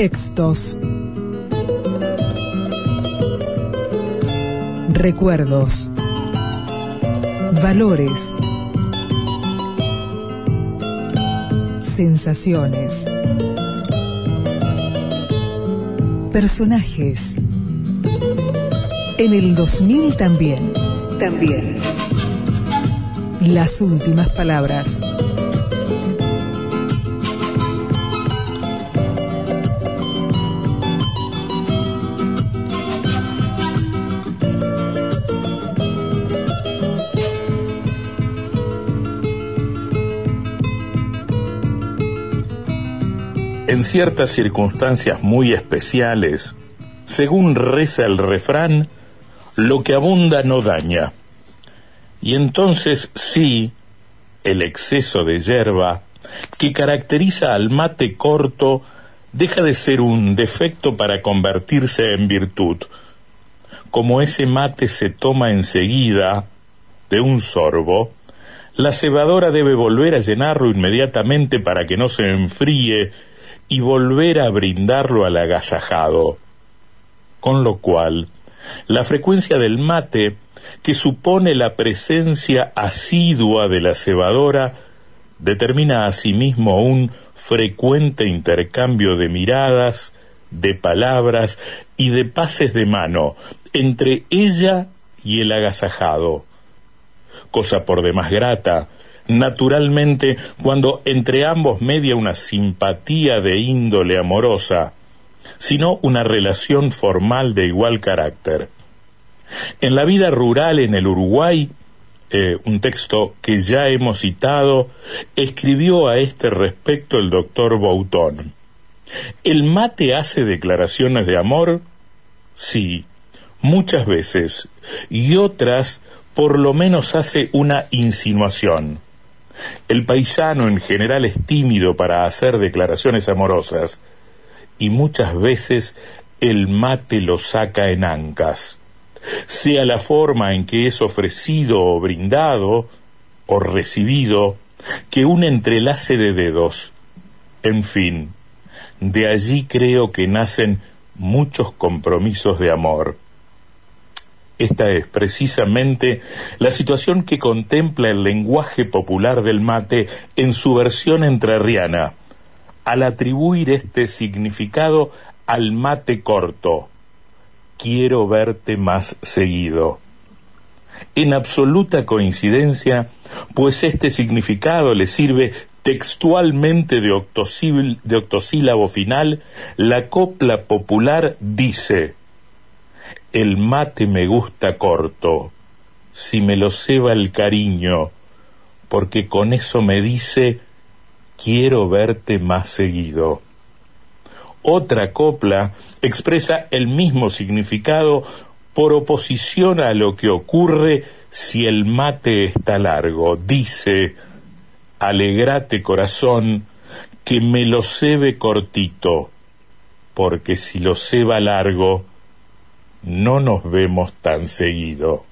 Textos. Recuerdos. Valores. Sensaciones. Personajes. En el 2000 también. También. Las últimas palabras. En ciertas circunstancias muy especiales, según reza el refrán, lo que abunda no daña. Y entonces sí, el exceso de hierba que caracteriza al mate corto deja de ser un defecto para convertirse en virtud. Como ese mate se toma enseguida de un sorbo, la cebadora debe volver a llenarlo inmediatamente para que no se enfríe y volver a brindarlo al agasajado. Con lo cual, la frecuencia del mate, que supone la presencia asidua de la cebadora, determina asimismo un frecuente intercambio de miradas, de palabras y de pases de mano entre ella y el agasajado, cosa por demás grata, naturalmente cuando entre ambos media una simpatía de índole amorosa, sino una relación formal de igual carácter. En la vida rural en el Uruguay, eh, un texto que ya hemos citado, escribió a este respecto el doctor Boutón. ¿El mate hace declaraciones de amor? Sí, muchas veces, y otras por lo menos hace una insinuación. El paisano en general es tímido para hacer declaraciones amorosas y muchas veces el mate lo saca en ancas. Sea la forma en que es ofrecido o brindado o recibido, que un entrelace de dedos. En fin, de allí creo que nacen muchos compromisos de amor. Esta es precisamente la situación que contempla el lenguaje popular del mate en su versión entrerriana, al atribuir este significado al mate corto. Quiero verte más seguido. En absoluta coincidencia, pues este significado le sirve textualmente de, octosílabo final, la copla popular dice el mate me gusta corto, si me lo ceba el cariño, porque con eso me dice quiero verte más seguido. Otra copla expresa el mismo significado por oposición a lo que ocurre si el mate está largo. Dice, alegrate corazón, que me lo cebe cortito, porque si lo ceba largo, no nos vemos tan seguido.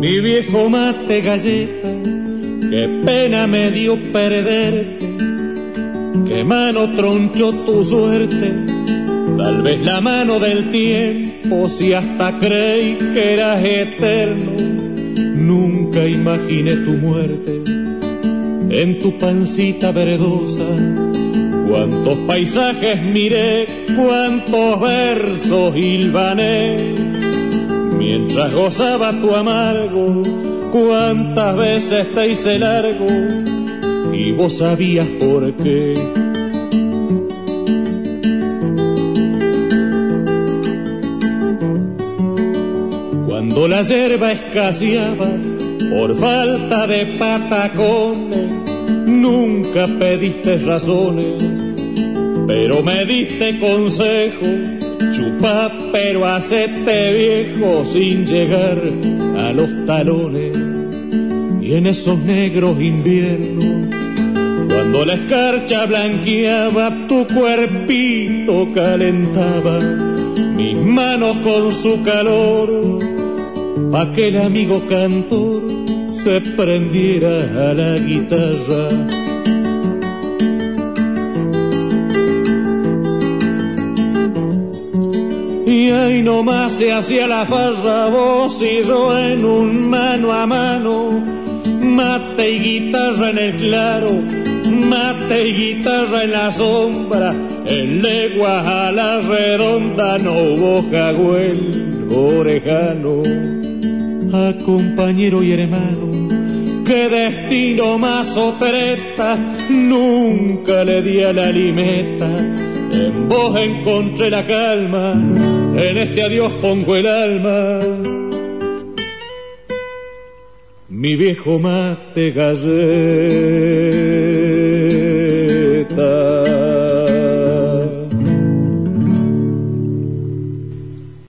Mi viejo mate galleta, qué pena me dio perderte, qué mano tronchó tu suerte, tal vez la mano del tiempo o si hasta creí que eras eterno, nunca imaginé tu muerte en tu pancita verdosa. Cuántos paisajes miré, cuántos versos hilvané, mientras gozaba tu amargo, cuántas veces te hice largo, y vos sabías por qué Cuando la hierba escaseaba por falta de patacones, nunca pediste razones, pero me diste consejos. Chupa, pero hacete viejo sin llegar a los talones. Y en esos negros inviernos, cuando la escarcha blanqueaba, tu cuerpito calentaba manos con su calor, pa' que el amigo cantor se prendiera a la guitarra. Y ahí nomás se hacía la farra, vos y yo en un mano a mano, mate y guitarra en el claro, mate y guitarra en la sombra, en leguas a la redonda no hubo jagüel orejano. Compañero y hermano, qué destino más otreta, nunca le di a la limeta, en vos encontré la calma, en este adiós pongo el alma. Mi viejo mate gallego